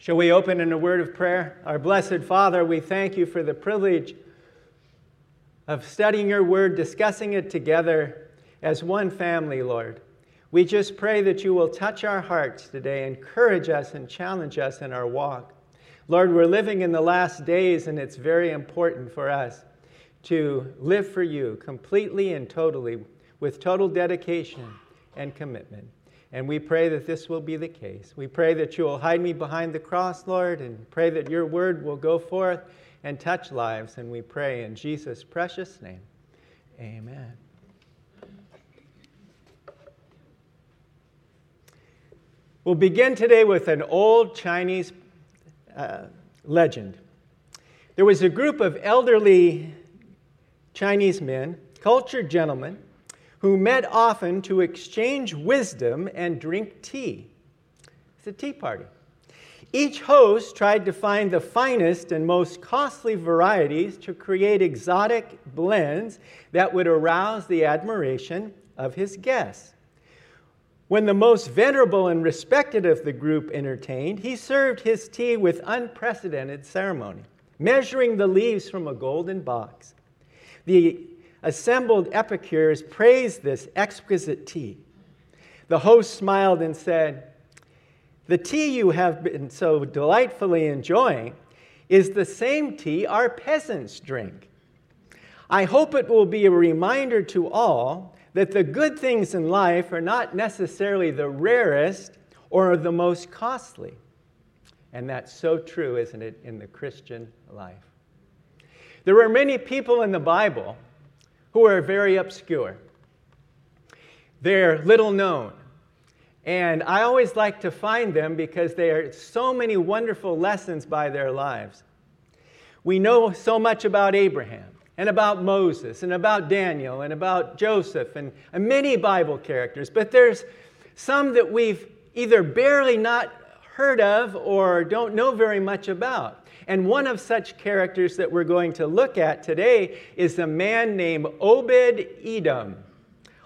Shall we open in a word of prayer? Our blessed Father, we thank you for the privilege of studying your word, discussing it together as one family, Lord. We just pray that you will touch our hearts today, encourage us, and challenge us in our walk. Lord, we're living in the last days, and it's very important for us to live for you completely and totally with total dedication and commitment. And we pray that this will be the case. We pray that you will hide me behind the cross, Lord, and pray that your word will go forth and touch lives. And we pray in Jesus' precious name. Amen. We'll begin today with an old Chinese uh, legend. There was a group of elderly Chinese men, cultured gentlemen, who met often to exchange wisdom and drink tea. It's a tea party. Each host tried to find the finest and most costly varieties to create exotic blends that would arouse the admiration of his guests. When the most venerable and respected of the group entertained, he served his tea with unprecedented ceremony, measuring the leaves from a golden box. The assembled epicures praised this exquisite tea. The host smiled and said, The tea you have been so delightfully enjoying is the same tea our peasants drink. I hope it will be a reminder to all that the good things in life are not necessarily the rarest or the most costly. And that's so true, isn't it, in the Christian life? There are many people in the Bible who are very obscure. They're little known. And I always like to find them because there are so many wonderful lessons by their lives. We know so much about Abraham and about Moses and about Daniel and about Joseph and, and many Bible characters, but there's some that we've either barely not heard of or don't know very much about. And one of such characters that we're going to look at today is a man named Obed Edom.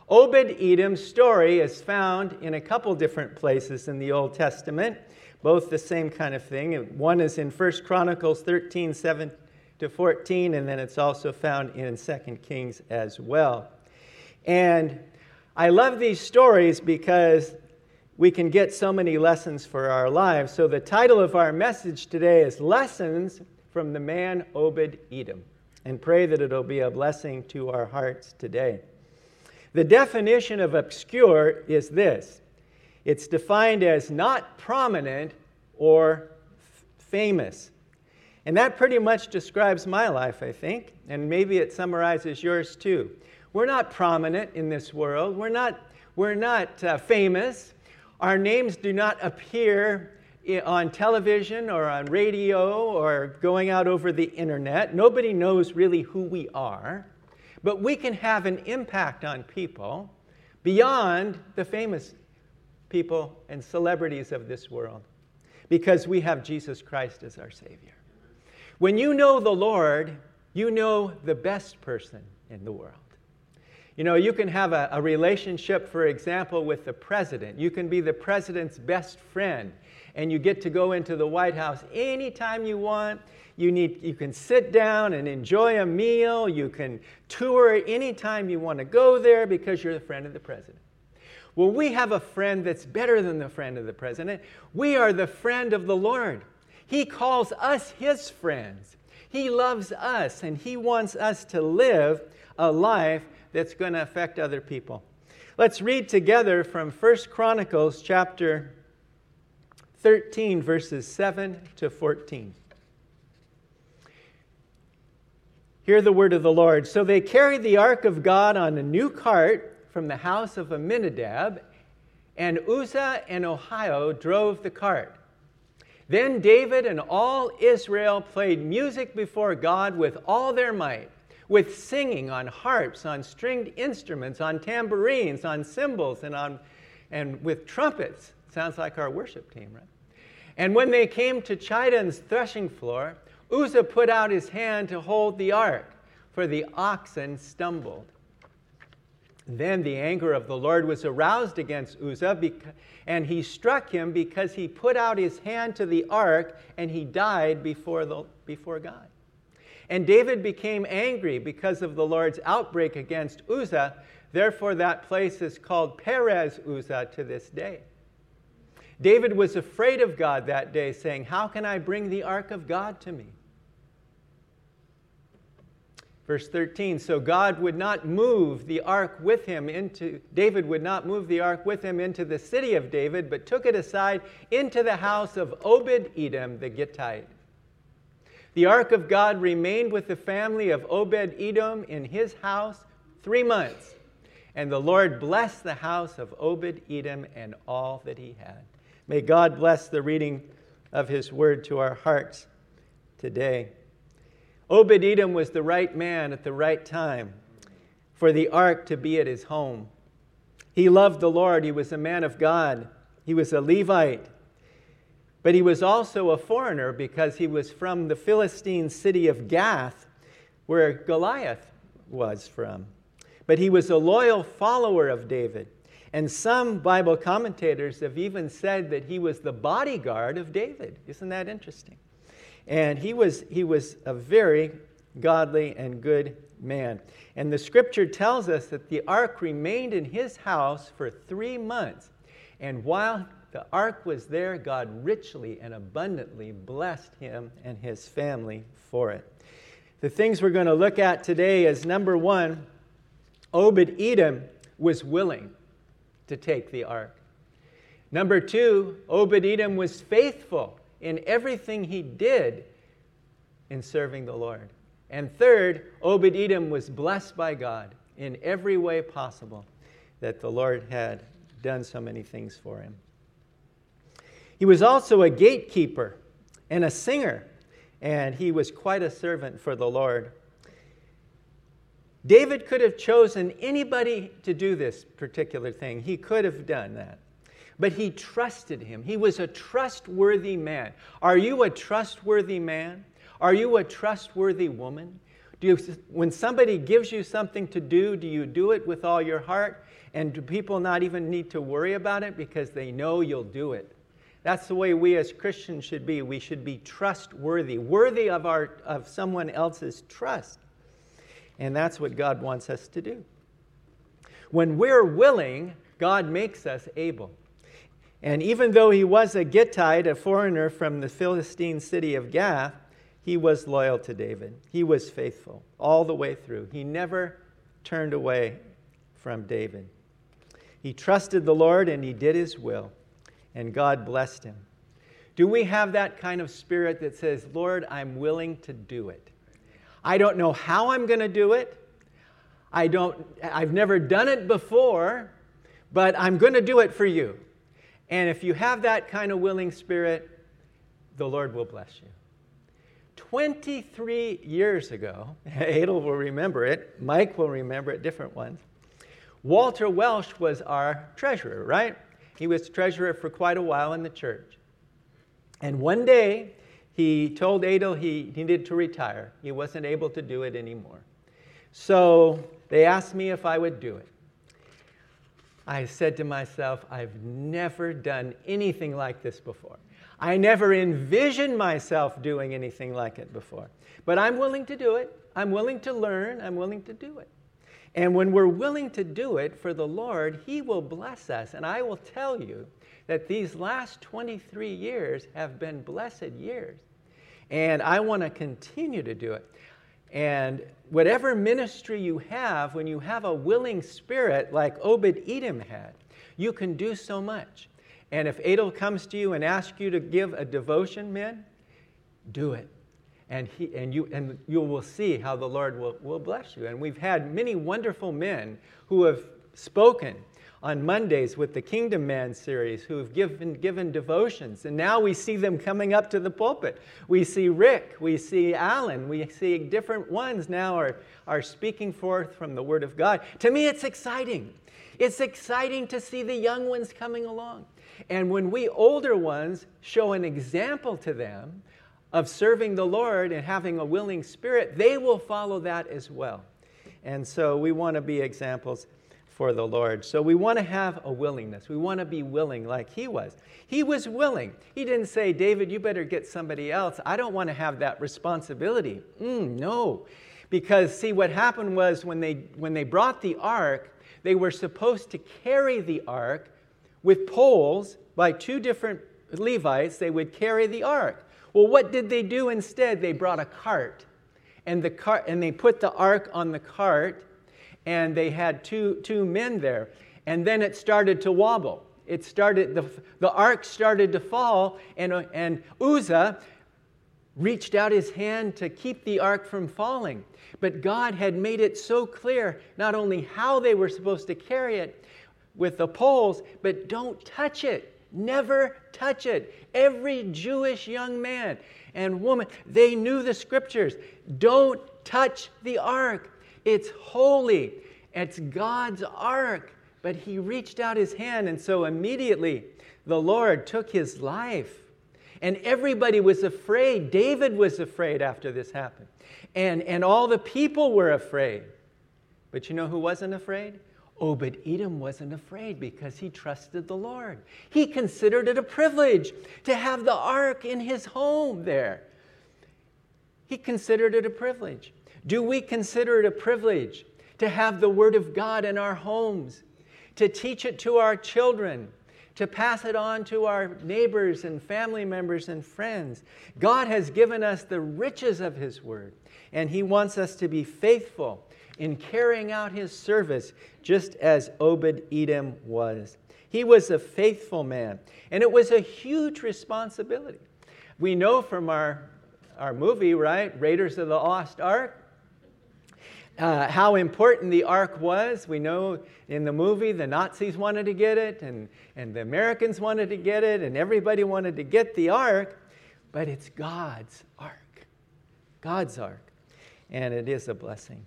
Obed Edom's story is found in a couple different places in the Old Testament, both the same kind of thing. One is in 1 Chronicles 13, 7 to 14, and then it's also found in 2 Kings as well. And I love these stories because we can get so many lessons for our lives. So, the title of our message today is Lessons from the Man Obed Edom, and pray that it'll be a blessing to our hearts today. The definition of obscure is this it's defined as not prominent or f- famous. And that pretty much describes my life, I think, and maybe it summarizes yours too. We're not prominent in this world, we're not, we're not uh, famous. Our names do not appear on television or on radio or going out over the internet. Nobody knows really who we are, but we can have an impact on people beyond the famous people and celebrities of this world because we have Jesus Christ as our Savior. When you know the Lord, you know the best person in the world. You know, you can have a, a, relationship, for example, with the president. You can be the president's best friend, and you get to go into the White House anytime you want. You, need, you can sit down and enjoy a meal. You can tour anytime you want to go there because you're the friend of the president. Well, we have a friend that's better than the friend of the president. We are the friend of the Lord. He calls us his friends. He loves us, and he wants us to live a life that's going to affect other people. Let's read together from 1 Chronicles chapter 13, verses 7 to 14. Hear the word of the Lord. So they carried the ark of God on a new cart from the house of Amminadab, and Uzzah and Ahio drove the cart. Then David and all Israel played music before God with all their might with singing on harps, on stringed instruments, on tambourines, on cymbals, and, on, and with trumpets. Sounds like our worship team, right? And when they came to Chidon's threshing floor, Uzzah put out his hand to hold the ark, for the oxen stumbled. Then the anger of the Lord was aroused against Uzzah, and he struck him because he put out his hand to the ark and he died before, the, before God. And David became angry because of the Lord's outbreak against Uzzah. Therefore, that place is called Perez Uzzah to this day. David was afraid of God that day, saying, How can I bring the ark of God to me? Verse 13, so God would not move the ark with him into, David would not move the ark with him into the city of David, but took it aside into the house of Obed Edom the Gittite. The ark of God remained with the family of Obed Edom in his house three months, and the Lord blessed the house of Obed Edom and all that he had. May God bless the reading of his word to our hearts today. Obed Edom was the right man at the right time for the ark to be at his home. He loved the Lord. He was a man of God. He was a Levite. But he was also a foreigner because he was from the Philistine city of Gath, where Goliath was from. But he was a loyal follower of David. And some Bible commentators have even said that he was the bodyguard of David. Isn't that interesting? And he was, he was a very godly and good man. And the scripture tells us that the ark remained in his house for three months. And while the ark was there, God richly and abundantly blessed him and his family for it. The things we're going to look at today is number one, Obed Edom was willing to take the ark. Number two, Obed Edom was faithful in everything he did in serving the Lord. And third, Obed Edom was blessed by God in every way possible that the Lord had done so many things for him. He was also a gatekeeper and a singer, and he was quite a servant for the Lord. David could have chosen anybody to do this particular thing. He could have done that but he trusted him. He was a trustworthy man. Are you a trustworthy man? Are you a trustworthy woman? Do you, when somebody gives you something to do, do you do it with all your heart? And do people not even need to worry about it because they know you'll do it? That's the way we as Christians should be. We should be trustworthy, worthy of, our, of someone else's trust. And that's what God wants us to do. When we're willing, God makes us able. And even though he was a Gittite, a foreigner from the Philistine city of Gath, he was loyal to David. He was faithful all the way through. He never turned away from David. He trusted the Lord and he did his will, and God blessed him. Do we have that kind of spirit that says, Lord, I'm willing to do it? I don't know how I'm going to do it. I don't, I've never done it before, but I'm going to do it for you. And if you have that kind of willing spirit, the Lord will bless you. 23 years ago, Adel will remember it, Mike will remember it, different ones. Walter Welsh was our treasurer, right? He was treasurer for quite a while in the church. And one day, he told Adel he needed to retire. He wasn't able to do it anymore. So they asked me if I would do it. I said to myself, I've never done anything like this before. I never envisioned myself doing anything like it before. But I'm willing to do it. I'm willing to learn. I'm willing to do it. And when we're willing to do it for the Lord, He will bless us. And I will tell you that these last 23 years have been blessed years. And I want to continue to do it. And whatever ministry you have, when you have a willing spirit like Obed Edom had, you can do so much. And if Adel comes to you and asks you to give a devotion, men, do it. And, he, and, you, and you will see how the Lord will, will bless you. And we've had many wonderful men who have spoken on Mondays with the Kingdom Man series who have given, given devotions. And now we see them coming up to the pulpit. We see Rick, we see Alan, we see different ones now are, are speaking forth from the Word of God. To me, it's exciting. It's exciting to see the young ones coming along. And when we older ones show an example to them of serving the Lord and having a willing spirit, they will follow that as well. And so we want to be examples for the Lord. So we want to have a willingness. We want to be willing like he was. He was willing. He didn't say, David, you better get somebody else. I don't want to have that responsibility. Mm, no. Because, see, what happened was when they, when they brought the ark, they were supposed to carry the ark with poles by two different Levites. They would carry the ark. Well, what did they do instead? They brought a cart. And, the cart, and they put the ark on the cart and they had two, two men there. And then it started to wobble. It started, the, the ark started to fall, and, and Uzzah reached out his hand to keep the ark from falling. But God had made it so clear not only how they were supposed to carry it with the poles, but don't touch it. Never touch it. Every Jewish young man and woman, they knew the scriptures. Don't touch the ark. It's holy, it's God's ark. But he reached out his hand, and so immediately the Lord took his life. And everybody was afraid. David was afraid after this happened. And, and all the people were afraid. But you know who wasn't afraid? Oh, Obed Edom wasn't afraid because he trusted the Lord. He considered it a privilege to have the ark in his home there. He considered it a privilege. Do we consider it a privilege to have the Word of God in our homes, to teach it to our children, to pass it on to our neighbors and family members and friends? God has given us the riches of His Word, and He wants us to be faithful in carrying out His service, just as Obed Edom was. He was a faithful man, and it was a huge responsibility. We know from our, our movie, right? Raiders of the Lost Ark, uh, how important the ark was. We know in the movie the Nazis wanted to get it, and, and the Americans wanted to get it, and everybody wanted to get the ark, but it's God's ark. God's ark. And it is a blessing.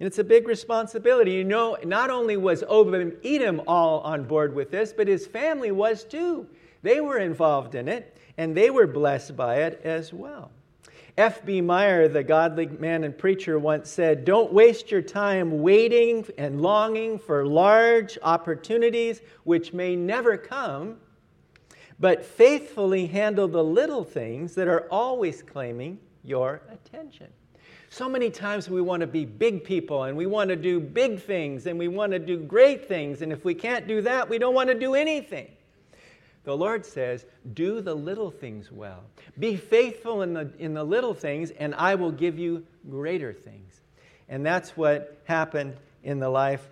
And it's a big responsibility. You know, not only was Obed Edom all on board with this, but his family was too. They were involved in it, and they were blessed by it as well. F.B. Meyer, the godly man and preacher, once said, Don't waste your time waiting and longing for large opportunities which may never come, but faithfully handle the little things that are always claiming your attention. So many times we want to be big people and we want to do big things and we want to do great things, and if we can't do that, we don't want to do anything. The Lord says, Do the little things well. Be faithful in the, in the little things, and I will give you greater things. And that's what happened in the life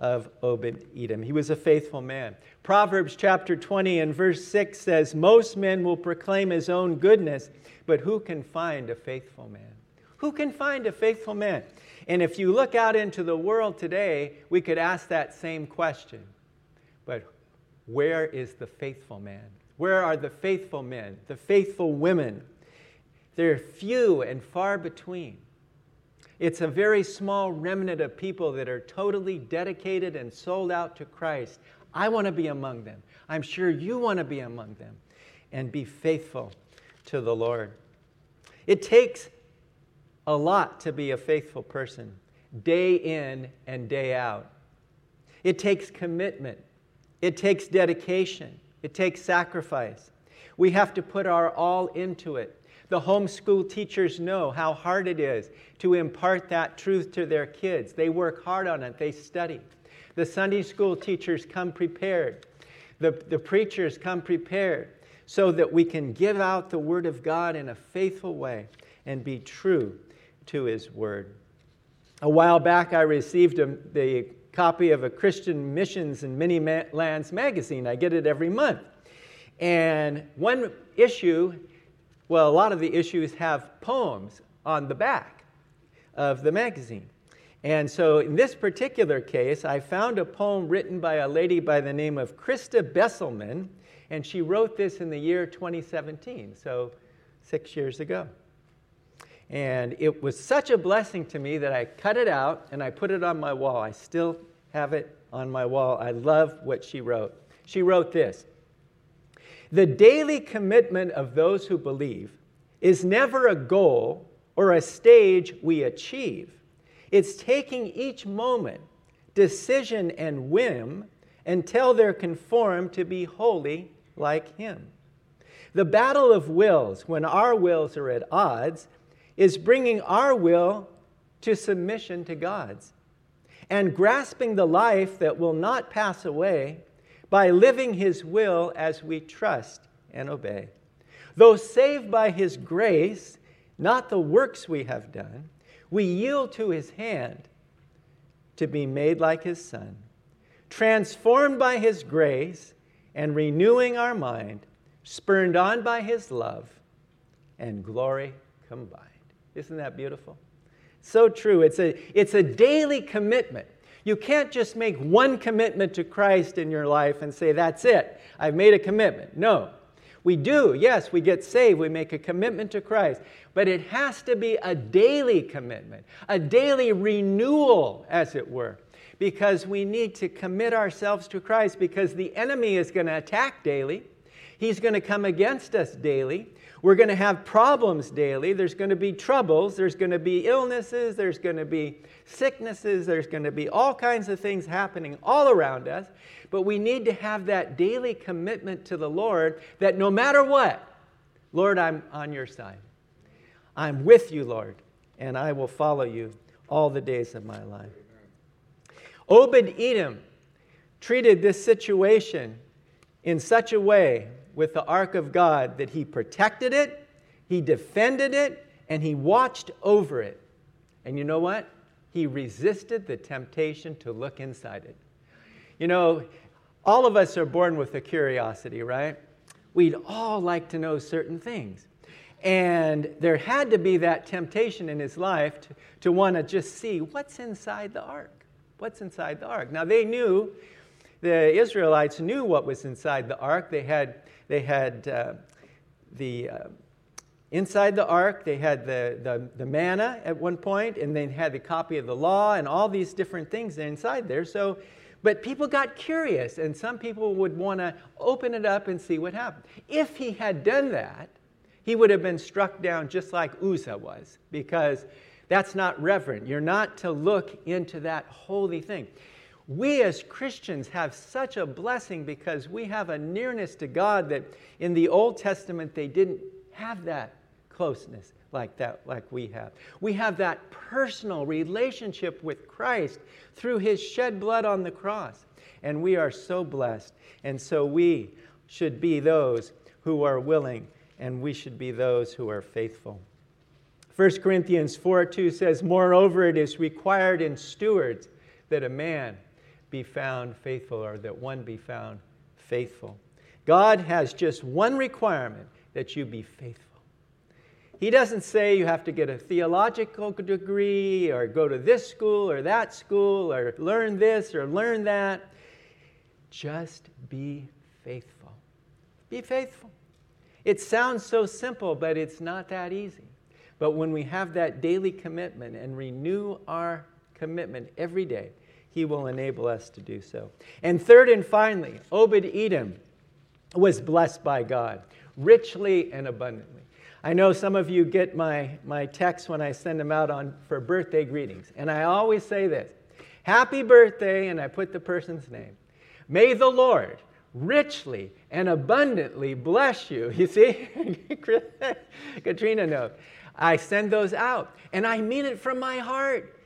of Obed Edom. He was a faithful man. Proverbs chapter 20 and verse 6 says, Most men will proclaim his own goodness, but who can find a faithful man? Who can find a faithful man? And if you look out into the world today, we could ask that same question. But where is the faithful man? Where are the faithful men, the faithful women? They're few and far between. It's a very small remnant of people that are totally dedicated and sold out to Christ. I want to be among them. I'm sure you want to be among them and be faithful to the Lord. It takes a lot to be a faithful person, day in and day out. It takes commitment. It takes dedication, it takes sacrifice. We have to put our all into it. The homeschool teachers know how hard it is to impart that truth to their kids. They work hard on it, they study. The Sunday school teachers come prepared. The, the preachers come prepared so that we can give out the Word of God in a faithful way and be true to His Word. A while back, I received a, the copy of a Christian Missions in Many Lands magazine. I get it every month. And one issue, well, a lot of the issues have poems on the back of the magazine. And so in this particular case, I found a poem written by a lady by the name of Krista Besselman, and she wrote this in the year 2017, so six years ago. And it was such a blessing to me that I cut it out and I put it on my wall. I still have it on my wall. I love what she wrote. She wrote this The daily commitment of those who believe is never a goal or a stage we achieve. It's taking each moment decision, and whim until they're conformed to be holy like Him. The battle of wills, when our wills are at odds, is bringing our will to submission to God's and grasping the life that will not pass away by living His will as we trust and obey. Though saved by His grace, not the works we have done, we yield to His hand to be made like His Son, transformed by His grace and renewing our mind, spurned on by His love and glory combined. Isn't that beautiful? So true. It's a, it's a daily commitment. You can't just make one commitment to Christ in your life and say, that's it, I've made a commitment. No. We do, yes, we get saved, we make a commitment to Christ, but it has to be a daily commitment, a daily renewal, as it were, because we need to commit ourselves to Christ because the enemy is going to attack daily. He's going to come against us daily. We're going to have problems daily. There's going to be troubles. There's going to be illnesses. There's going to be sicknesses. There's going to be all kinds of things happening all around us. But we need to have that daily commitment to the Lord that no matter what, Lord, I'm on your side. I'm with you, Lord, and I will follow you all the days of my life. Obed Edom treated this situation in such a way with the ark of God that he protected it, he defended it, and he watched over it. And you know what? He resisted the temptation to look inside it. You know, all of us are born with a curiosity, right? We'd all like to know certain things. And there had to be that temptation in his life to, to want to just see what's inside the ark. What's inside the ark? Now, they knew, the Israelites knew what was inside the ark. They had they had uh, the uh, inside the ark, they had the, the, the manna at one point, and they had the copy of the law and all these different things inside there. So, but people got curious, and some people would want to open it up and see what happened. If he had done that, he would have been struck down just like Uzzah was, because that's not reverent. You're not to look into that holy thing. We as Christians have such a blessing because we have a nearness to God that in the Old Testament they didn't have that closeness like that like we have. We have that personal relationship with Christ through his shed blood on the cross. And we are so blessed. And so we should be those who are willing and we should be those who are faithful. 1 Corinthians 4 2 says, Moreover, it is required in stewards that a man be found faithful or that one be found faithful. God has just one requirement that you be faithful. He doesn't say you have to get a theological degree or go to this school or that school or learn this or learn that. Just be faithful. Be faithful. It sounds so simple, but it's not that easy. But when we have that daily commitment and renew our commitment every day, he will enable us to do so. And third and finally, Obed Edom was blessed by God richly and abundantly. I know some of you get my, my texts when I send them out on, for birthday greetings. And I always say this Happy birthday, and I put the person's name. May the Lord richly and abundantly bless you. You see? Katrina knows. I send those out, and I mean it from my heart.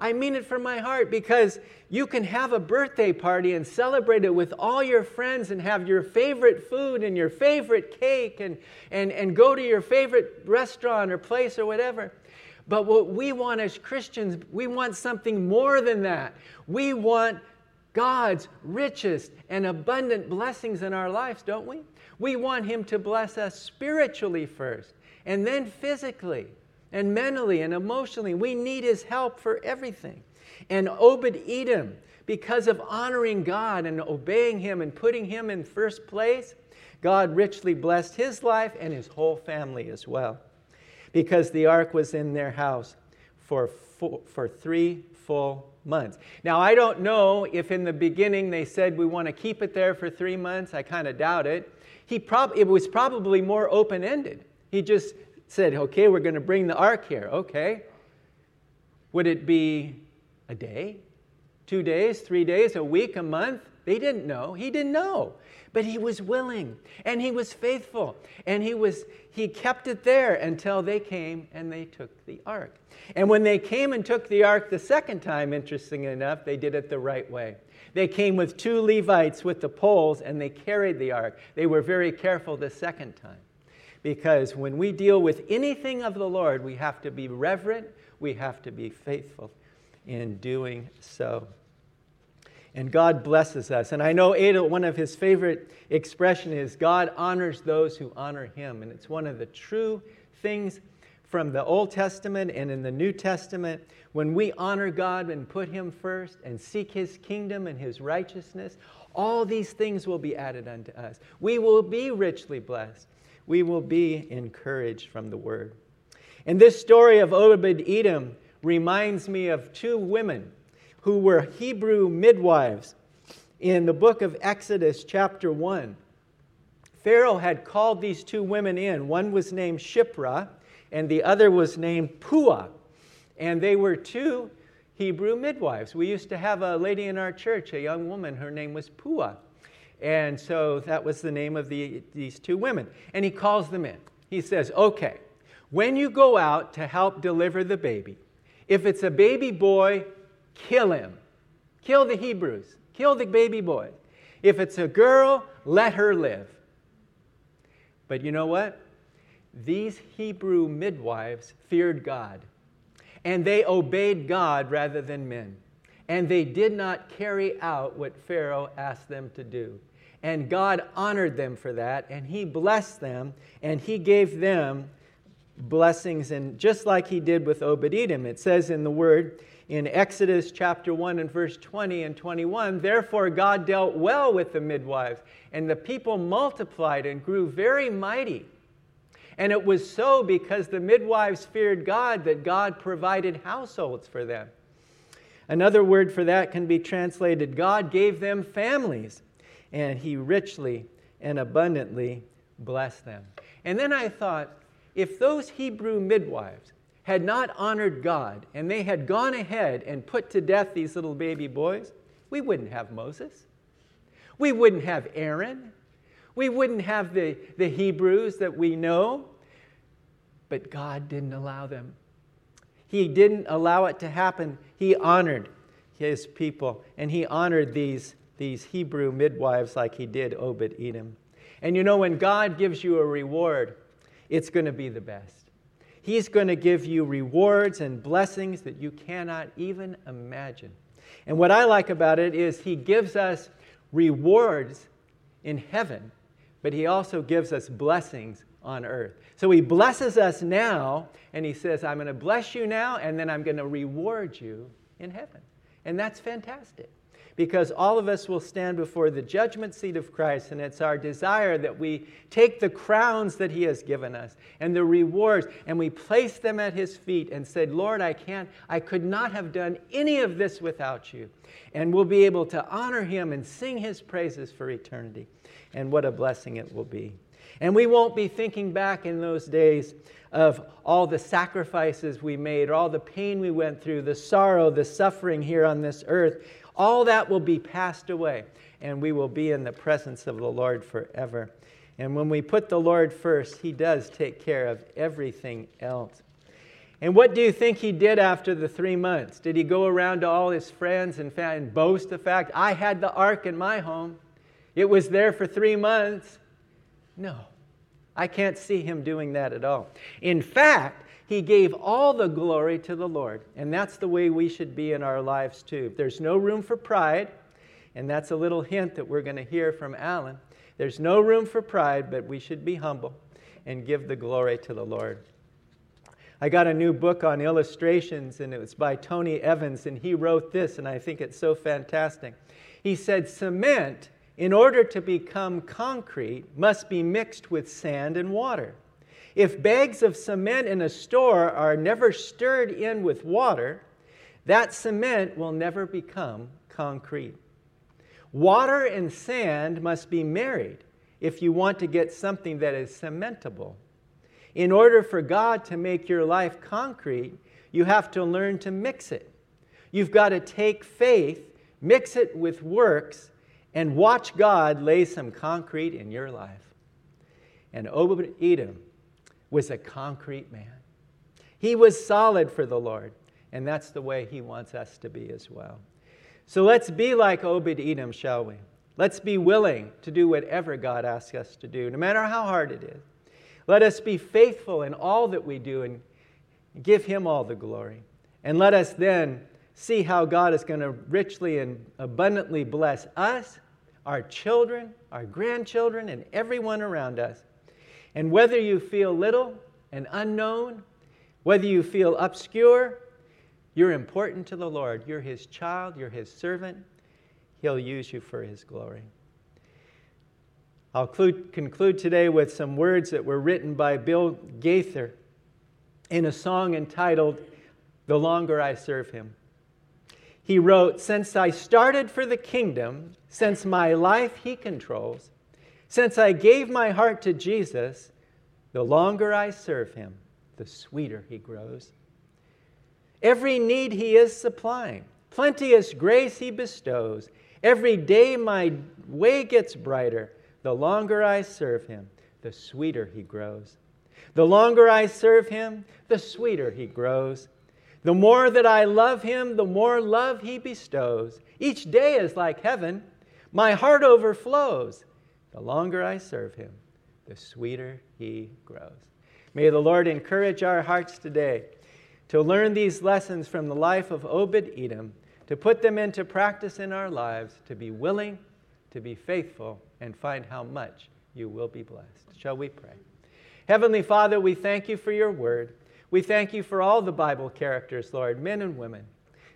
I mean it from my heart because you can have a birthday party and celebrate it with all your friends and have your favorite food and your favorite cake and, and, and go to your favorite restaurant or place or whatever. But what we want as Christians, we want something more than that. We want God's richest and abundant blessings in our lives, don't we? We want Him to bless us spiritually first and then physically and mentally and emotionally. We need his help for everything. And Obed Edom, because of honoring God and obeying him and putting him in first place, God richly blessed his life and his whole family as well. Because the ark was in their house for, four, for three full months. Now, I don't know if in the beginning they said we want to keep it there for three months. I kind of doubt it. He prob- it was probably more open ended. He just said, okay, we're going to bring the ark here. Okay. Would it be a day? Two days, three days, a week, a month? They didn't know. He didn't know. But he was willing and he was faithful and he was he kept it there until they came and they took the ark. And when they came and took the ark the second time, interesting enough, they did it the right way. They came with two Levites with the poles and they carried the ark. They were very careful the second time. Because when we deal with anything of the Lord, we have to be reverent, we have to be faithful in doing so. And God blesses us. And I know Adel, one of his favorite expression is God honors those who honor him. And it's one of the true things from the Old Testament and in the New Testament. When we honor God and put him first and seek his kingdom and his righteousness, all these things will be added unto us. We will be richly blessed. We will be encouraged from the word. And this story of Obed Edom reminds me of two women who were Hebrew midwives in the book of Exodus, chapter 1. Pharaoh had called these two women in. One was named Shiphrah, and the other was named Puah. And they were two Hebrew midwives. We used to have a lady in our church, a young woman, her name was Puah. And so that was the name of the, these two women. And he calls them in. He says, Okay, when you go out to help deliver the baby, if it's a baby boy, kill him. Kill the Hebrews. Kill the baby boy. If it's a girl, let her live. But you know what? These Hebrew midwives feared God, and they obeyed God rather than men. And they did not carry out what Pharaoh asked them to do. And God honored them for that, and He blessed them, and He gave them blessings. And just like He did with Obed Edom, it says in the Word, in Exodus chapter 1 and verse 20 and 21, therefore God dealt well with the midwives, and the people multiplied and grew very mighty. And it was so because the midwives feared God that God provided households for them. Another word for that can be translated God gave them families, and He richly and abundantly blessed them. And then I thought, if those Hebrew midwives had not honored God and they had gone ahead and put to death these little baby boys, we wouldn't have Moses. We wouldn't have Aaron. We wouldn't have the, the Hebrews that we know. But God didn't allow them. He didn't allow it to happen. He honored his people and he honored these, these Hebrew midwives like he did Obed Edom. And you know, when God gives you a reward, it's going to be the best. He's going to give you rewards and blessings that you cannot even imagine. And what I like about it is He gives us rewards in heaven, but He also gives us blessings on earth. So He blesses us now, and He says, I'm going to bless you now, and then I'm going to reward you in heaven. And that's fantastic because all of us will stand before the judgment seat of Christ, and it's our desire that we take the crowns that He has given us and the rewards, and we place them at His feet and said, Lord, I can't, I could not have done any of this without you. And we'll be able to honor Him and sing His praises for eternity. And what a blessing it will be. And we won't be thinking back in those days of all the sacrifices we made, all the pain we went through, the sorrow, the suffering here on this earth. All that will be passed away, and we will be in the presence of the Lord forever. And when we put the Lord first, He does take care of everything else. And what do you think he did after the three months? Did he go around to all his friends and, and boast the fact, I had the ark in my home? It was there for three months? No, I can't see him doing that at all. In fact, he gave all the glory to the Lord. And that's the way we should be in our lives too. There's no room for pride, and that's a little hint that we're going to hear from Alan. There's no room for pride, but we should be humble and give the glory to the Lord. I got a new book on illustrations, and it was by Tony Evans, and he wrote this, and I think it's so fantastic. He said, Cement, in order to become concrete, must be mixed with sand and water. If bags of cement in a store are never stirred in with water, that cement will never become concrete. Water and sand must be married if you want to get something that is cementable. In order for God to make your life concrete, you have to learn to mix it. You've got to take faith mix it with works, and watch God lay some concrete in your life. And Obed Edom was a concrete man. He was solid for the Lord, and that's the way he wants us to be as well. So let's be like Obed Edom, shall we? Let's be willing to do whatever God asks us to do, no matter how hard it is. Let us be faithful in all that we do and give Him all the glory. And let us then see how God is going to richly and abundantly bless us, our children, our grandchildren, and everyone around us. And whether you feel little and unknown, whether you feel obscure, you're important to the Lord. You're His child, you're His servant. He'll use you for His glory. I'll conclude today with some words that were written by Bill Gaither in a song entitled The Longer I Serve Him. He wrote, Since I started for the kingdom, since my life He controls, since I gave my heart to Jesus, the longer I serve Him, the sweeter He grows. Every need He is supplying, plenteous grace He bestows. Every day my way gets brighter the longer I serve him, the sweeter he grows. The longer I serve him, the sweeter he grows. The more that I love him, the more love he bestows. Each day is like heaven. My heart overflows. The longer I serve him, the sweeter he grows. May the Lord encourage our hearts today to learn these lessons from the life of Obed Edom, to put them into practice in our lives, to be willing, to be faithful, and find how much you will be blessed. Shall we pray? Heavenly Father, we thank you for your word. We thank you for all the Bible characters, Lord, men and women.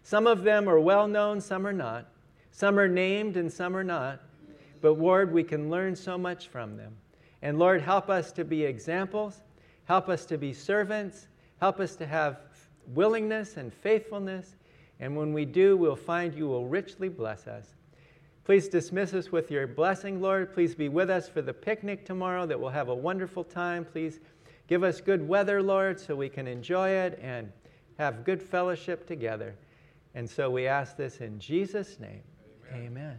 Some of them are well known, some are not. Some are named and some are not. But Lord, we can learn so much from them. And Lord, help us to be examples. Help us to be servants. Help us to have willingness and faithfulness. And when we do, we'll find you will richly bless us. Please dismiss us with your blessing, Lord. Please be with us for the picnic tomorrow, that we'll have a wonderful time. Please give us good weather, Lord, so we can enjoy it and have good fellowship together. And so we ask this in Jesus' name. Amen. Amen.